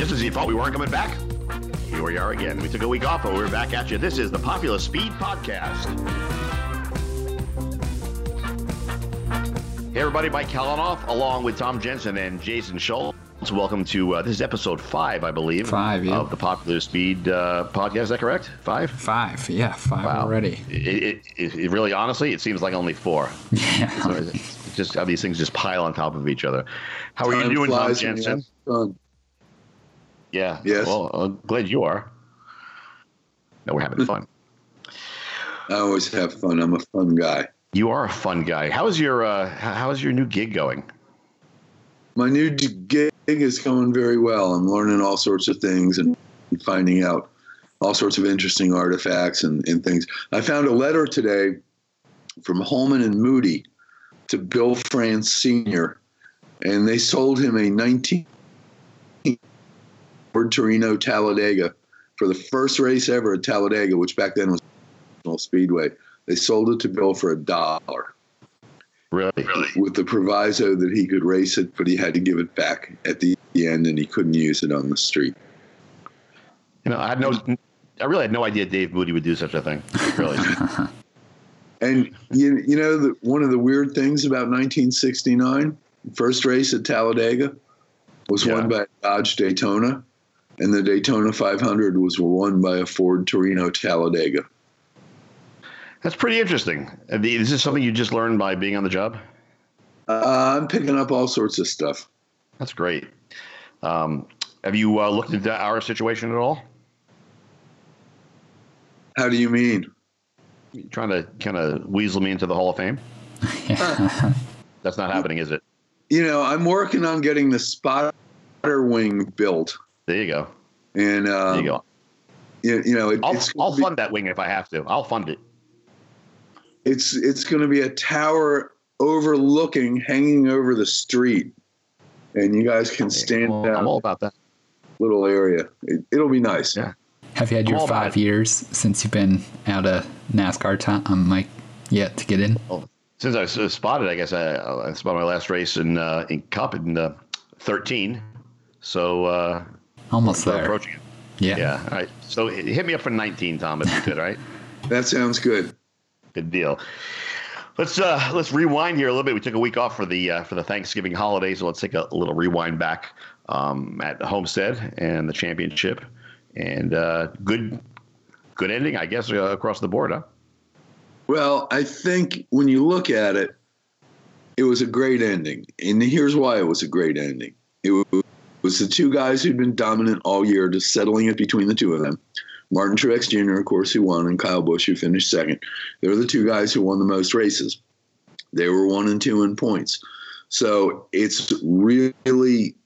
Just as you thought we weren't coming back, here we are again. We took a week off, but we're back at you. This is the Popular Speed Podcast. Hey, everybody, Mike Calinoff, along with Tom Jensen and Jason Schultz. Welcome to uh, this is episode five, I believe, Five, yeah. of the Popular Speed uh, Podcast. Is that correct? Five? Five, yeah, five Wow. already. It, it, it, it really, honestly, it seems like only four. Yeah. So it's just how these things just pile on top of each other. How are Time you doing, Tom flies when Jensen? Yeah. Yes. Well, I'm glad you are. No, we're having fun. I always have fun. I'm a fun guy. You are a fun guy. How is your uh, how is your new gig going? My new gig is going very well. I'm learning all sorts of things and finding out all sorts of interesting artifacts and, and things. I found a letter today from Holman and Moody to Bill France Sr., and they sold him a 19 Ford Torino Talladega for the first race ever at Talladega, which back then was National Speedway. They sold it to Bill for a dollar Really? with the proviso that he could race it, but he had to give it back at the end, and he couldn't use it on the street. You know, I had no. I really had no idea Dave Moody would do such a thing. Really. And you, you know, the, one of the weird things about 1969, first race at Talladega was Yeah. won by Dodge Daytona, and the Daytona 500 was won by a Ford Torino Talladega. That's pretty interesting. Uh, Is this something you just learned by being on the job? Uh, I'm picking up all sorts of stuff. That's great. Um, have you uh, looked into our situation at all? How do you mean? You trying to kind of weasel me into the Hall of Fame? That's not happening, is it? You know, I'm working on getting the spotter wing built, There you go. and There um, you go. You, you know, it, I'll, it's I'll fund that wing if I have to. I'll fund it. it's it's going to be a tower overlooking, hanging over the street, and you guys can stand Well, down I'm all about that. little area. It, it'll be nice. Yeah. Have you had I'm your five years since you've been out of NASCAR time, um, Mike, yet to get in? Since I s- spotted, I guess I, I spotted my last race in uh, in Cup in uh, 13. So uh, Almost we're there. approaching it. Yeah. Yeah. All right. So hit hit me up for 19, Tom, if you could. All right. That sounds good. Good deal. Let's uh, let's rewind here a little bit. We took a week off for the uh, for the Thanksgiving holiday, so let's take a, little rewind back um, at the Homestead and the championship, and uh, good good ending, I guess, uh, across the board, huh? Well, I think when you look at it, it was a great ending, and here's why it was a great ending. It wa- was the two guys who'd been dominant all year, just settling it between the two of them. Martin Truex Jr., of course, who won, and Kyle Busch, who finished second. They were the two guys who won the most races. They were one and two in points. So it's really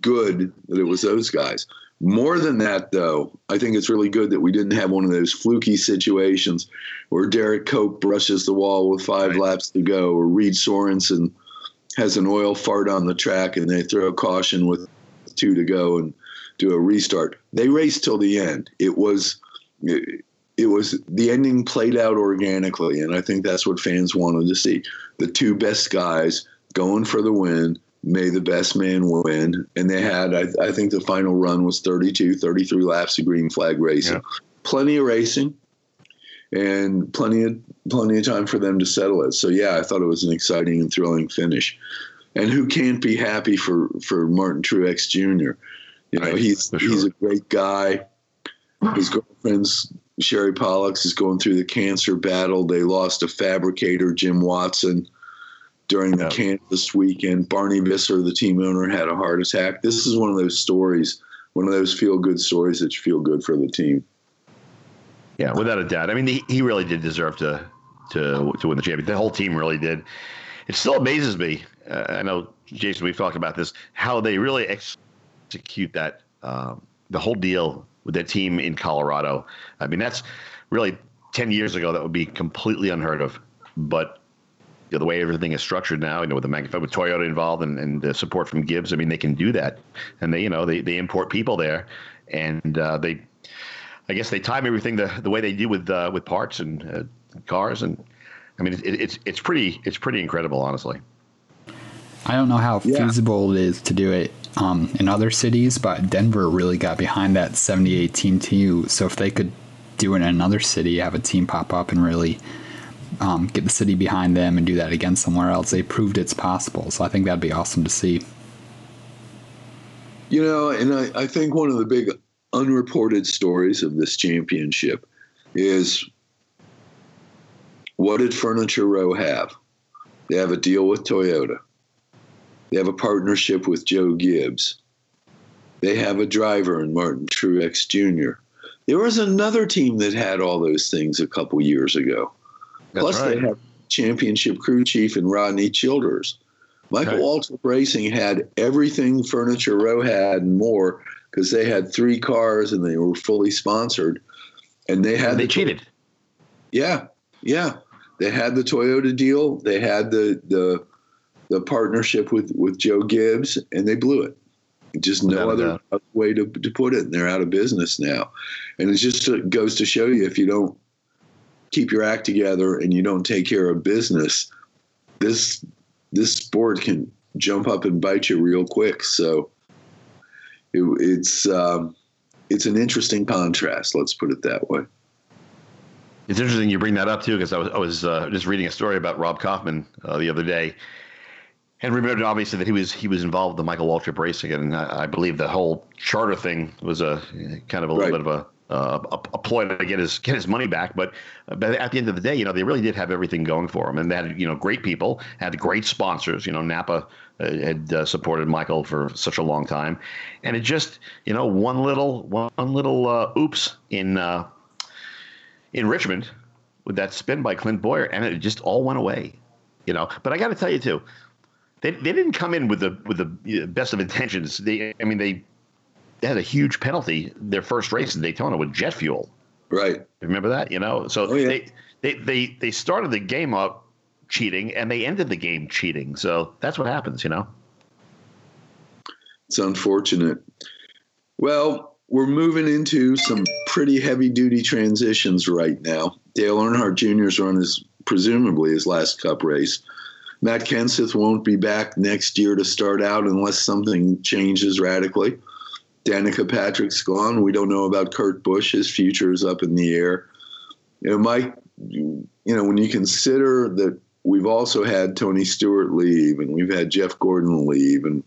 good that it was those guys. More than that, though, I think it's really good that we didn't have one of those fluky situations where Derrike Cope brushes the wall with five Right. laps to go, or Reed Sorenson has an oil fart on the track and they throw a caution with two to go and do a restart. They raced till the end. It was it, it was the ending played out organically, and I think that's what fans wanted to see. The two best guys going for the win. May the best man win. And they had, I, I think the final run was 32, 33 laps of green flag racing. Yeah. Plenty of racing and plenty of plenty of time for them to settle it. So yeah, I thought it was an exciting and thrilling finish. And who can't be happy for for Martin Truex Jr. You know, he's for he's a great guy. His girlfriend's Sherry Pollex is going through the cancer battle. They lost a fabricator, Jim Watson, during the Yeah. Kansas weekend. Barney Visser, the team owner, had a heart attack. This is one of those stories, one of those feel good stories that you feel good for the team. Yeah, without a doubt. I mean, he, he really did deserve to to to win the championship. The whole team really did. It still amazes me. Uh, I know, Jason, we've talked about this. How they really execute that um, the whole deal with that team in Colorado. I mean, that's really ten years ago. That would be completely unheard of. But you know, the way everything is structured now, you know, with the manuf- with Toyota involved and, and the support from Gibbs, I mean, they can do that, and they, you know, they, they import people there, and uh, they, I guess they time everything the, the way they do with uh, with parts and uh, cars, and I mean, it, it's it's pretty it's pretty incredible, honestly. I don't know how Yeah. feasible it is to do it um, in other cities, but Denver really got behind that 78 team too. So if they could do it in another city, have a team pop up and really um, get the city behind them and do that again somewhere else, they proved it's possible. So I think that'd be awesome to see. You know, and I, I think one of the big unreported stories of this championship is what did Furniture Row have? They have a deal with Toyota. They have a partnership with Joe Gibbs. They have a driver in Martin Truex Jr. There was another team that had all those things a couple years ago. That's Plus, right. they have championship crew chief and Rodney Childers. Michael Okay. Waltrip Racing had everything Furniture Row had and more because they had three cars and they were fully sponsored. And they had they the- cheated. yeah, yeah. They had the Toyota deal. They had the the the partnership with with Joe Gibbs, and they blew it. Just no other way to, to put it. And they're out of business now. And it just goes to show you if you don't keep your act together and you don't take care of business, this this sport can jump up and bite you real quick. So it, it's um, it's an interesting contrast. Let's put it that way. It's interesting you bring that up too, because I was I was uh, just reading a story about Rob Kauffman uh, the other day, and remember, obviously that he was he was involved with the Michael Waltrip Racing, and I, I believe the whole charter thing was a kind of a little bit of a. Uh, a, a ploy to get his get his money back, but but at the end of the day, you know, they really did have everything going for them, and they had you know great people, had great sponsors. You know, Napa uh, had uh, supported Michael for such a long time, and it just you know one little one little uh, oops in uh, in Richmond with that spin by Clint Bowyer, and it just all went away. You know, but I got to tell you too, they, they didn't come in with the with the best of intentions. They, I mean, they, they had a huge penalty their first race in Daytona with jet fuel. Right. Remember that? You know, so Oh, yeah. they, they they they started the game up cheating, and they ended the game cheating. So that's what happens. You know. It's unfortunate. Well, we're moving into some pretty heavy duty transitions right now. Dale Earnhardt Jr.'s run is presumably his last cup race. Matt Kenseth won't be back next year to start out unless something changes radically. Danica Patrick's gone. We don't know about Kurt Busch. His future is up in the air. You know, Mike, you know, when you consider that we've also had Tony Stewart leave and we've had Jeff Gordon leave and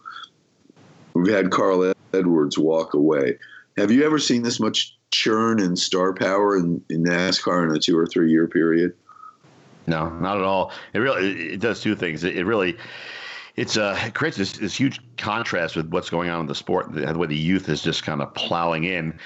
We've had Carl Edwards walk away. Have you ever seen this much churn and star power in, in NASCAR in a two or three year period? No, not at all. It really it does two things. It, it really it's uh it creates this, this huge contrast with what's going on in the sport. The way the youth is just kind of plowing in.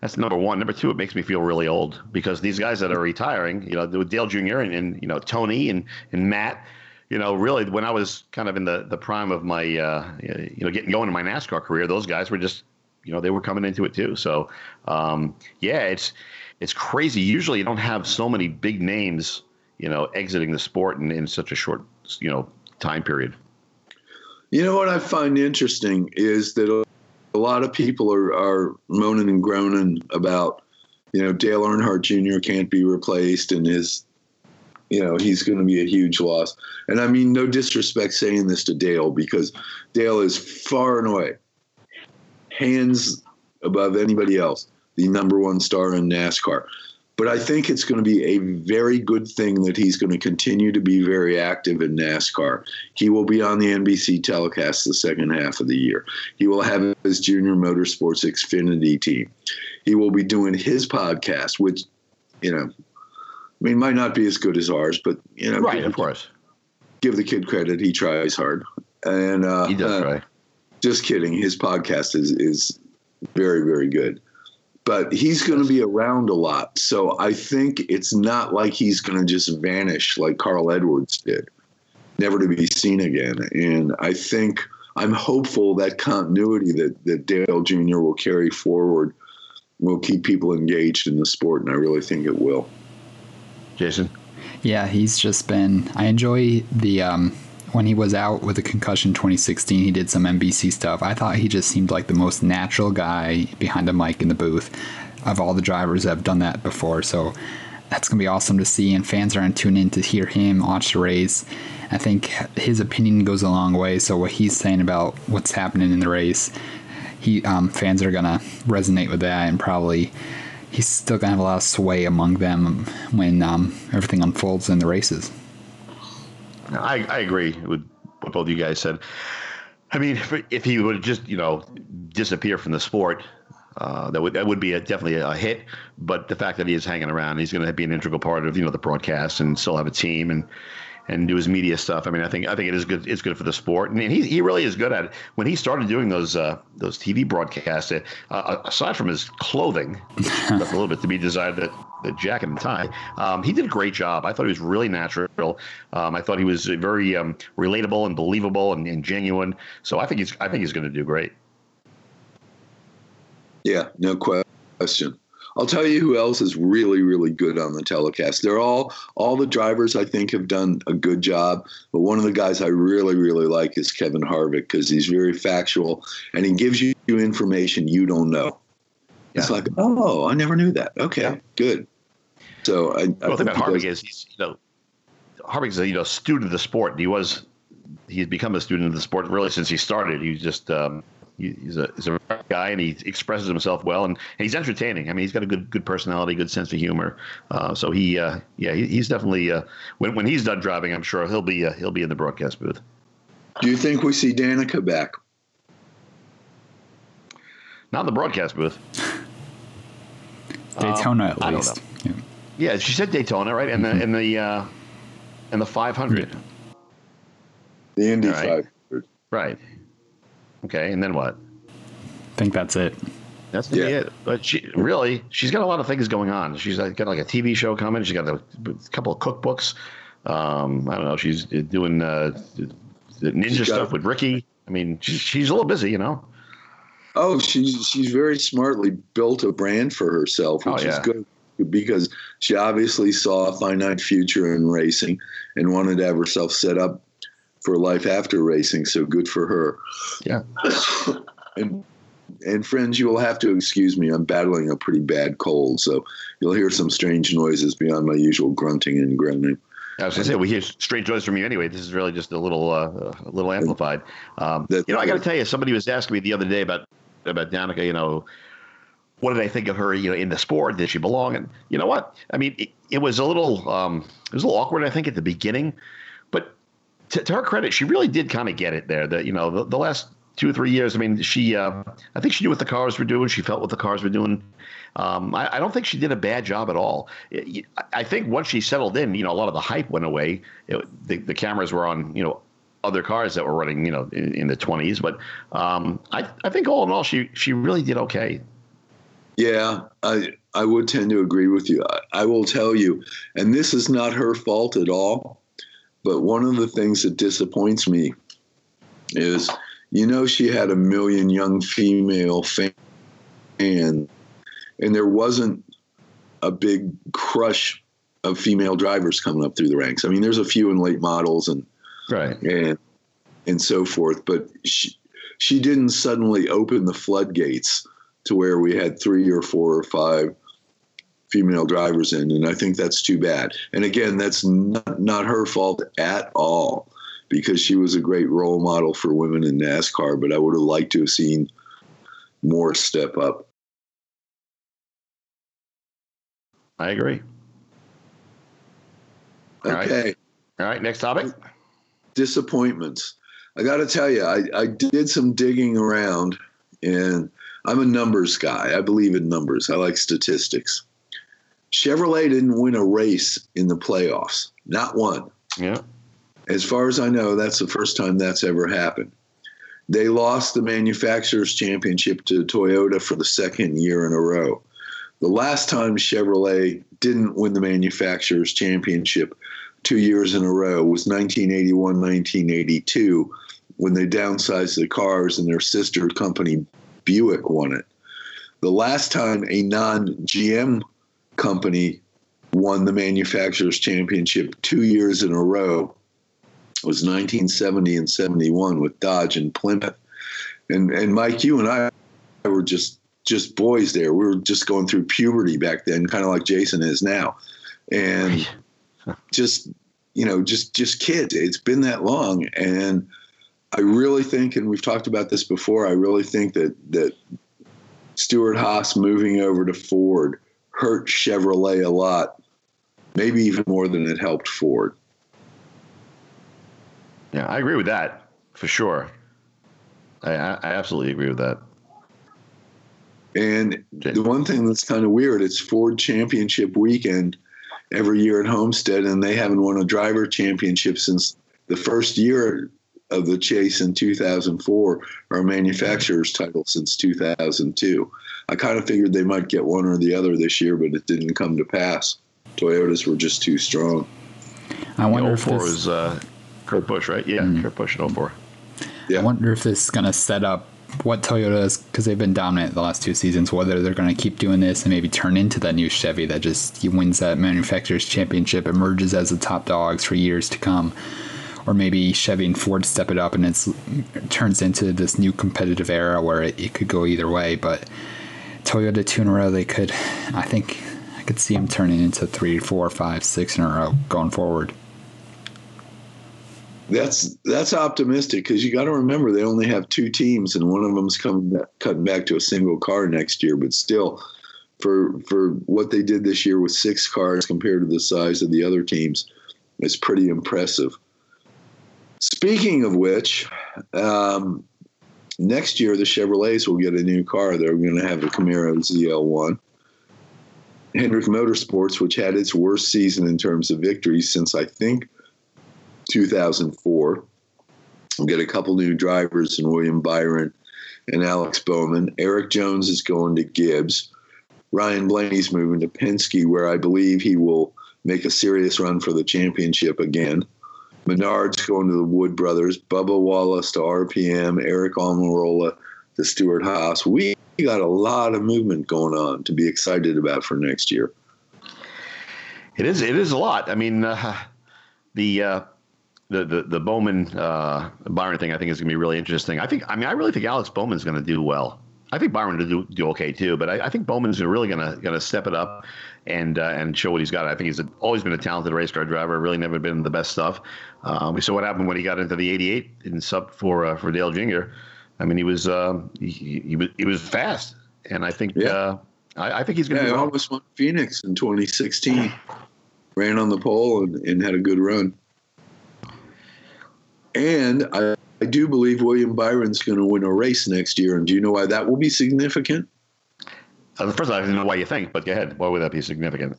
That's number one. Number two, it makes me feel really old because these guys that are retiring, you know, with Dale Jr. and, and you know Tony and and Matt, you know, really when I was kind of in the the prime of my uh, you know getting going in my NASCAR career, those guys were just you know they were coming into it too. So um, yeah, it's it's crazy. Usually you don't have so many big names you know exiting the sport in, in such a short you know time period. You know what I find interesting is that a, lot of people are, are moaning and groaning about, you know, Dale Earnhardt Jr. can't be replaced and his, you know, he's going to be a huge loss. And I mean, no disrespect saying this to Dale because Dale is far and away, hands above anybody else, the number one star in NASCAR. But I think it's going to be a very good thing that he's going to continue to be very active in NASCAR. He will be on the NBC telecast the second half of the year. He will have his junior motorsports Xfinity team. He will be doing his podcast, which, you know, I mean, might not be as good as ours, but you know, Right, give, of course. give the kid credit. He tries hard, and uh, He does uh, right. just kidding. His podcast is is very very good. But he's going to be around a lot. So I think it's not like he's going to just vanish like Carl Edwards did, never to be seen again. And I think I'm hopeful that continuity that, that Dale Jr. will carry forward will keep people engaged in the sport. And I really think it will. Jason. Yeah, he's just been. I enjoy the um, when he was out with a concussion 2016. He did some NBC stuff. I thought he just seemed like the most natural guy behind a mic in the booth of all the drivers that have done that before. So that's gonna be awesome to see, and fans are gonna tune in to hear him watch the race. I think his opinion goes a long way. So what he's saying about what's happening in the race, he um, fans are gonna resonate with that, and probably he's still gonna have a lot of sway among them when um, everything unfolds in the races. I, I agree with what both you guys said. I mean, if, if he would just you know disappear from the sport, uh, that would that would be a, definitely a hit. But the fact that he is hanging around, he's going to be an integral part of you know the broadcast and still have a team and and do his media stuff. I mean, I think I think it is good. It's good for the sport, and he he really is good at it. When he started doing those uh, those TV broadcasts, uh, uh, aside from his clothing, left a little bit to be desired that the jacket and tie. Um, he did a great job. I thought he was really natural. Um, I thought he was very um, relatable and believable and, and, genuine. So I think he's I think he's going to do great. Yeah, no question. I'll tell you who else is really, really good on the telecast. They're all all the drivers I think have done a good job, but one of the guys I really, really like is Kevin Harvick because he's very factual and he gives you information you don't know. Yeah. It's like, oh, I never knew that. Okay, yeah. good. So I, well, I think about Harvick is he's you know Harvick's a you know student of the sport. He was he's become a student of the sport really since he started. He's just um, he's a he's a guy and he expresses himself well and, and, he's entertaining. I mean, he's got a good good personality, good sense of humor. Uh, so he uh, yeah he, he's definitely uh, when when he's done driving, I'm sure he'll be uh, he'll be in the broadcast booth. Do you think we see Danica back? Not in the broadcast booth. Daytona at least. Yeah. yeah. she said Daytona, right? And mm-hmm. the in the uh, in the 500. The Indy right. 500. Right. Okay, and then what? I think that's it. That's yeah. it. But she really, she's got a lot of things going on. She's got like a TV show coming. She's got a, a couple of cookbooks. Um, I don't know. She's doing uh, the ninja stuff with Ricky. I mean, she's, she's a little busy, you know. Oh, she's she's very smartly built a brand for herself, which oh, yeah. is good because she obviously saw a finite future in racing and wanted to have herself set up for life after racing. So good for her. Yeah. and and friends, you will have to excuse me. I'm battling a pretty bad cold, so you'll hear some strange noises beyond my usual grunting and groaning. I was going to say we hear strange noises from you anyway. This is really just a little uh, a little amplified. Um, you know, I got to tell you, somebody was asking me the other day about about Danica. You know, what did I think of her? You know, in the sport, did she belong? And you know what? I mean, it, it was a little um, it was a little awkward. I think at the beginning, but to, to her credit, she really did kind of get it there. That you know, the, the last two or three years. I mean, she, uh, I think she knew what the cars were doing. She felt what the cars were doing. Um, I, I, don't think she did a bad job at all. I think once she settled in, you know, a lot of the hype went away. It, the, the, cameras were on, you know, other cars that were running, you know, in, in the twenties. But um, I, I think all in all, she she really did okay. Yeah, I I would tend to agree with you. I, I will tell you, and this is not her fault at all. But one of the things that disappoints me is, you know, she had a million young female fans, and there wasn't a big crush of female drivers coming up through the ranks. I mean, there's a few in late models and right and and so forth, but she she didn't suddenly open the floodgates to where we had three or four or five female drivers in, and I think that's too bad. And again, that's not, not her fault at all because she was a great role model for women in NASCAR, but I would have liked to have seen more step up. I agree. Okay. All right, All right next topic. Disappointments. I got to tell you, I, I did some digging around, and I'm a numbers guy. I believe in numbers. I like statistics. Chevrolet didn't win a race in the playoffs, not one. Yeah. As far as I know, that's the first time that's ever happened. They lost the manufacturers championship to Toyota for the second year in a row. The last time Chevrolet didn't win the manufacturers championship two years in a row was 1981 1982 when they downsized the cars and their sister company Buick won it. The last time a non GM company won the manufacturers championship two years in a row was 1970 and 71 with Dodge and Plymouth. And and Mike, you and I were just just boys there. We were just going through puberty back then, kind of like Jason is now. And just you know, just just kids. It's been that long, and I really think, and we've talked about this before. I really think that that Stewart Haas moving over to Ford hurt Chevrolet a lot, maybe even more than it helped Ford. Yeah, I agree with that for sure. I, I absolutely agree with that. And the one thing that's kind of weird, it's Ford Championship weekend every year at Homestead, and they haven't won a driver championship since the first year of the chase in 2004, or a manufacturer's title since 2002. I kind of figured they might get one or the other this year, but it didn't come to pass. Toyotas were just too strong. I wonder if 04 this, was uh, Kurt Busch, right? Yeah, Kurt Busch in 04. Yeah. I wonder if this is going to set up what Toyotas, because they've been dominant the last two seasons, whether they're going to keep doing this and maybe turn into that new Chevy that just wins that manufacturer's championship, emerges as the top dogs for years to come. Or maybe Chevy and Ford step it up and it turns into this new competitive era where it, it could go either way. But Toyota two in a row, they could, I think, I could see them turning into three, four, five, six in a row going forward. That's that's optimistic because you got to remember they only have two teams and one of them's coming cutting back to a single car next year. But still, for for what they did this year with six cars compared to the size of the other teams, it's pretty impressive. Speaking of which, um, next year the Chevrolets will get a new car. They're going to have a Camaro ZL1. Hendrick Motorsports, which had its worst season in terms of victories since I think 2004. We'll get a couple new drivers in William Byron and Alex Bowman. Erik Jones is going to Gibbs. Ryan Blaney's moving to Penske, where I believe he will make a serious run for the championship again. Menard's going to the Wood Brothers. Bubba Wallace to RPM. Aric Almirola to Stewart Haas. We got a lot of movement going on to be excited about for next year. It is. It is a lot. I mean, uh, the uh, the the the Bowman uh, Byron thing I think is going to be really interesting. I think. I mean, I really think Alex Bowman's going to do well. I think Byron will do do okay too, but I, I think Bowman's really going to going to step it up and uh, and show what he's got. I think he's always been a talented race car driver. Really never been the best stuff. Um, we saw what happened when he got into the '88 in sub for uh, for Dale Jr. I mean, he was um, he, he, was he was fast, and I think Yeah. uh, I, I think he's going to Yeah, well. almost won Phoenix in 2016. Ran on the pole and, and had a good run. And I, I do believe William Byron's going to win a race next year. And do you know why that will be significant? Uh, first, of all, I don't know why you think, but go ahead. Why would that be significant?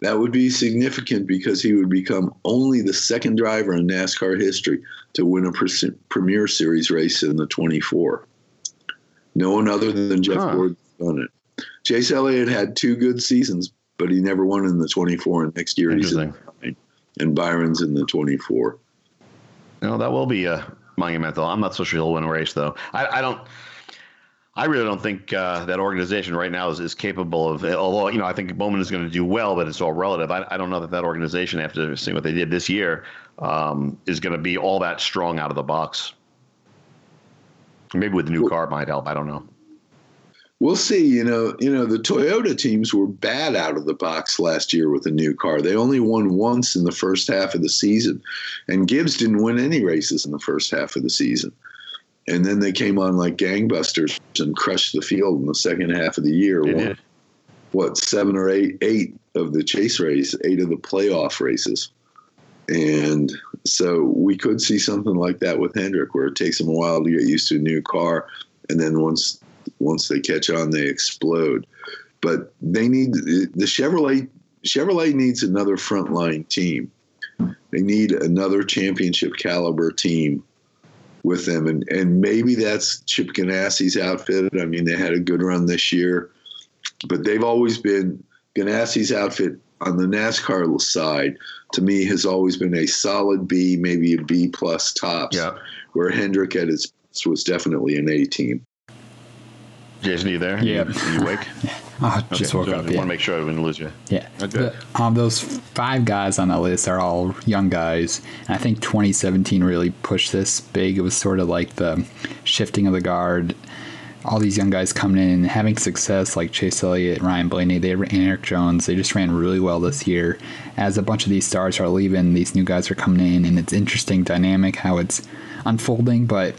That would be significant because he would become only the second driver in NASCAR history to win a Pre- Premier Series race in the 24. No one other than Jeff Huh. Gordon has done it. Chase Elliott had two good seasons, but he never won in the 24. And next year he's in, and Byron's in the 24. No, that will be a monumental. I'm not so sure he'll win a race, though. I, I don't. I really don't think uh, that organization right now is, is capable of. Although you know, I think Bowman is going to do well, but it's all relative. I, I don't know that that organization, after seeing what they did this year, um, is going to be all that strong out of the box. Maybe with the new car might help. I don't know. We'll see. You know, you know, the Toyota teams were bad out of the box last year with a new car. They only won once in the first half of the season, and Gibbs didn't win any races in the first half of the season. And then they came on like gangbusters and crushed the field in the second half of the year. They Won, what seven or eight, eight of the chase race, eight of the playoff races, and so we could see something like that with Hendrick, where it takes him a while to get used to a new car, and then once once they catch on, they explode. But they need the Chevrolet. Chevrolet needs another frontline team. They need another championship caliber team with them, and and maybe that's Chip Ganassi's outfit. I mean, they had a good run this year, but they've always been Ganassi's outfit on the NASCAR side. To me, has always been a solid B, maybe a B plus tops. Yeah. Where Hendrick at its was definitely an A team. Jason, are you there? Yeah. You, you awake? I just woke up. I up. want to make sure I didn't lose you. Yeah. Okay. Um, those five guys on that list are all young guys. And I think 2017 really pushed this big. It was sort of like the shifting of the guard all these young guys coming in and having success like Chase Elliott, Ryan Blaney, they and Erik Jones, they just ran really well this year. As a bunch of these stars are leaving, these new guys are coming in, and it's interesting dynamic how it's unfolding. But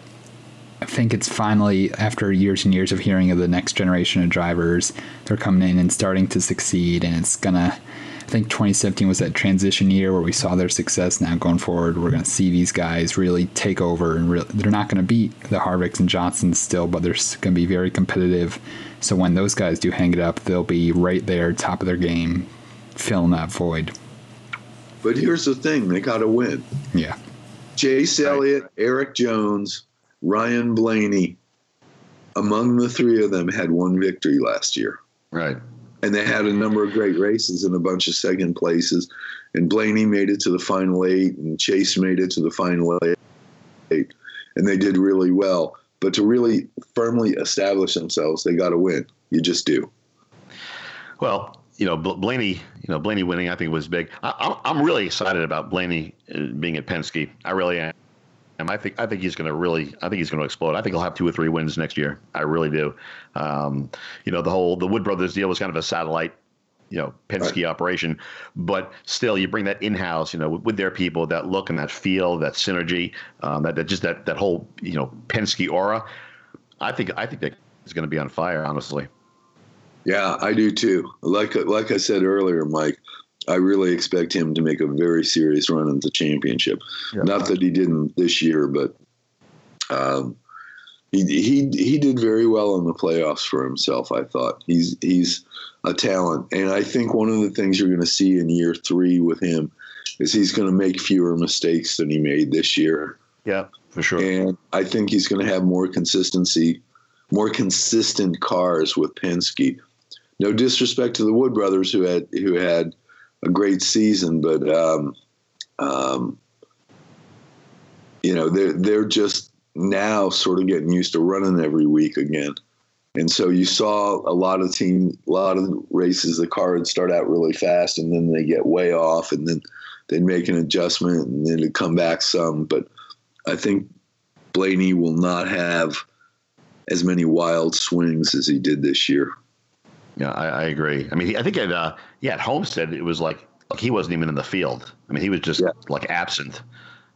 I think it's finally after years and years of hearing of the next generation of drivers, they're coming in and starting to succeed, and it's gonna I think 2017 was that transition year where we saw their success. Now going forward, we're going to see these guys really take over, and re- they're not going to beat the Harvicks and Johnsons still, but they're going to be very competitive. So when those guys do hang it up, they'll be right there, top of their game, filling that void. But here's the thing: they got to win. Yeah. Chase Elliott, Erik Jones, Ryan Blaney, among the three of them, had one victory last year. Right and they had a number of great races and a bunch of second places. And Blaney made it to the final eight, and Chase made it to the final eight, and they did really well. But to really firmly establish themselves, they got to win. You just do. Well, you know, Blaney, you know, Blaney winning, I think was big. I, am really excited about Blaney uh, being at Penske. I really am. I think I think he's going to really. I think he's going to explode. I think he'll have two or three wins next year. I really do. Um, you know, the whole the Wood Brothers deal was kind of a satellite, you know, Penske right. operation, but still, you bring that in house. You know, with, with, their people, that look and that feel, that synergy, um, that, that just that that whole you know Penske aura. I think I think that is going to be on fire. Honestly. Yeah, I do too. Like like I said earlier, Mike. I really expect him to make a very serious run at the championship. Yeah. Not that he didn't this year, but um, he he he did very well in the playoffs for himself. I thought he's he's a talent, and I think one of the things you're going to see in year three with him is he's going to make fewer mistakes than he made this year. Yeah, for sure. And I think he's going to have more consistency, more consistent cars with Penske. No disrespect to the Wood brothers who had who had a great season, but um, um, you know they're they're just now sort of getting used to running every week again. And so you saw a lot of team, a lot of races. The car would start out really fast, and then they get way off, and then they'd make an adjustment, and then it'd come back some. But I think Blaney will not have as many wild swings as he did this year. Yeah, I, I agree. I mean, he, I think at uh, yeah at Homestead it was like, like he wasn't even in the field. I mean, he was just yeah. like absent.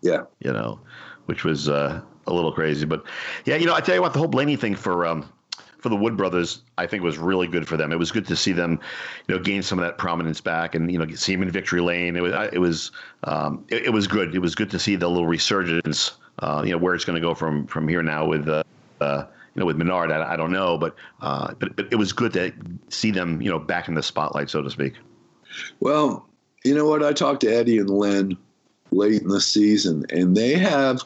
Yeah, you know, which was uh, a little crazy. But yeah, you know, I tell you what, the whole Blaney thing for um, for the Wood brothers, I think was really good for them. It was good to see them, you know, gain some of that prominence back, and you know, see him in victory lane. It was it was um, it, it, was good. It was good to see the little resurgence. Uh, you know, where it's going to go from from here now with. Uh, uh, you know, with Menard, I, I don't know, but, uh, but but it was good to see them, you know, back in the spotlight, so to speak. Well, you know what? I talked to Eddie and Len late in the season, and they have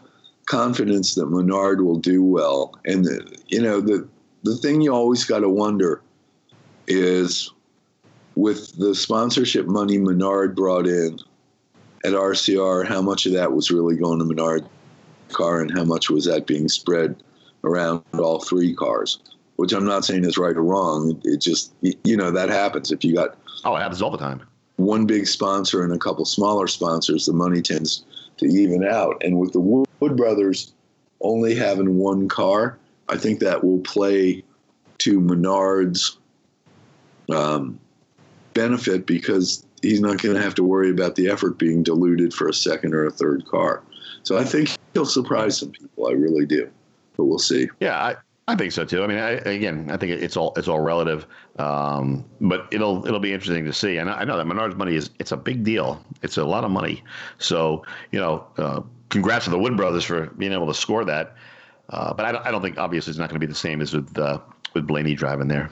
confidence that Menard will do well. And the, you know, the the thing you always got to wonder is with the sponsorship money Menard brought in at RCR, how much of that was really going to Menard car, and how much was that being spread around all three cars, which I'm not saying is right or wrong. It just, you know, that happens. If you got oh, it happens all the time. One big sponsor and a couple smaller sponsors, the money tends to even out. And with the Wood brothers only having one car, I think that will play to Menard's um, benefit because he's not going to have to worry about the effort being diluted for a second or a third car. So I think he'll surprise some people. I really do but we'll see. Yeah, I, I think so too. I mean, I, again, I think it's all it's all relative, um, but it'll it'll be interesting to see. And I, I, know that Menard's money is it's a big deal. It's a lot of money. So you know, uh, congrats to the Wood brothers for being able to score that. Uh, but I don't, I don't think obviously it's not going to be the same as with uh, with Blaney driving there.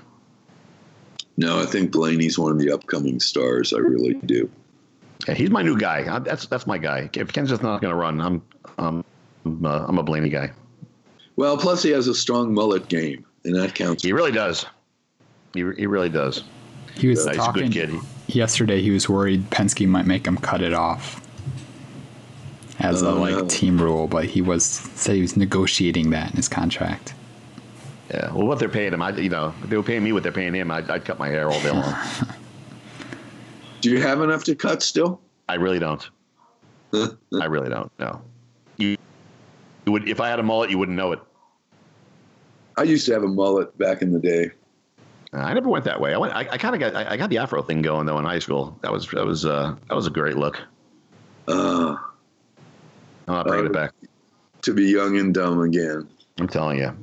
No, I think Blaney's one of the upcoming stars. I really do. Yeah, he's my new guy. that's that's my guy. If Kenseth's not going to run, I'm um, I'm, uh, I'm a Blaney guy. Well, plus he has a strong mullet game, and that counts. He really does. He, he really does. He was uh, talking yesterday. He was worried Penske might make him cut it off as uh, a like team rule, but he was said he was negotiating that in his contract. Yeah, well, what they're paying him, I you know, if they were paying me what they're paying him, I'd, I'd cut my hair all day long. Do you have enough to cut still? I really don't. I really don't. No. You, you would if I had a mullet, you wouldn't know it. I used to have a mullet back in the day. Uh, I never went that way. I went. I, I kind of got. I, I, got the afro thing going though in high school. That was that was uh, that was a great look. Uh, I'll bring uh, it back. To be young and dumb again. I'm telling you.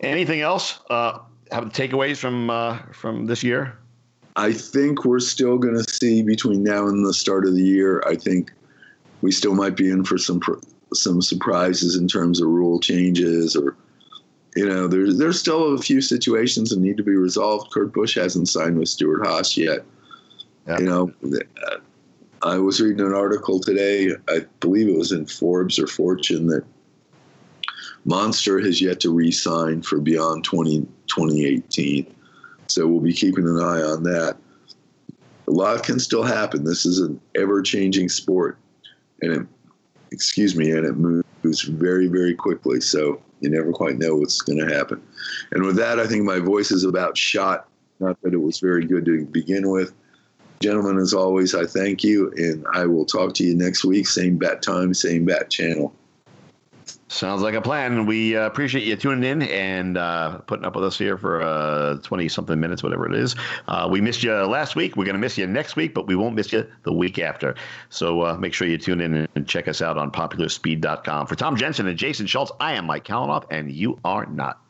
Anything else? Uh, have the takeaways from uh, from this year? I think we're still going to see between now and the start of the year. I think we still might be in for some some surprises in terms of rule changes or you know, there's there's still a few situations that need to be resolved. Kurt Busch hasn't signed with Stewart-Haas yet. You know, I was reading an article today. I believe it was in Forbes or Fortune that Monster has yet to re-sign for beyond 20, 2018. So we'll be keeping an eye on that. A lot can still happen. This is an ever-changing sport, and it, excuse me, and it moves very, very quickly. So you never quite know what's going to happen. And with that, I think my voice is about shot. Not that it was very good to begin with. Gentlemen, as always, I thank you, and I will talk to you next week. Same bat time, same bat channel. Sounds like a plan. We uh, appreciate you tuning in and uh, putting up with us here for uh, 20 something minutes, whatever it is. Uh, we missed you last week. We're going to miss you next week, but we won't miss you the week after. So uh, make sure you tune in and check us out on popularspeed.com. For Tom Jensen and Jason Schultz, I am Mike Calinoff, and you are not.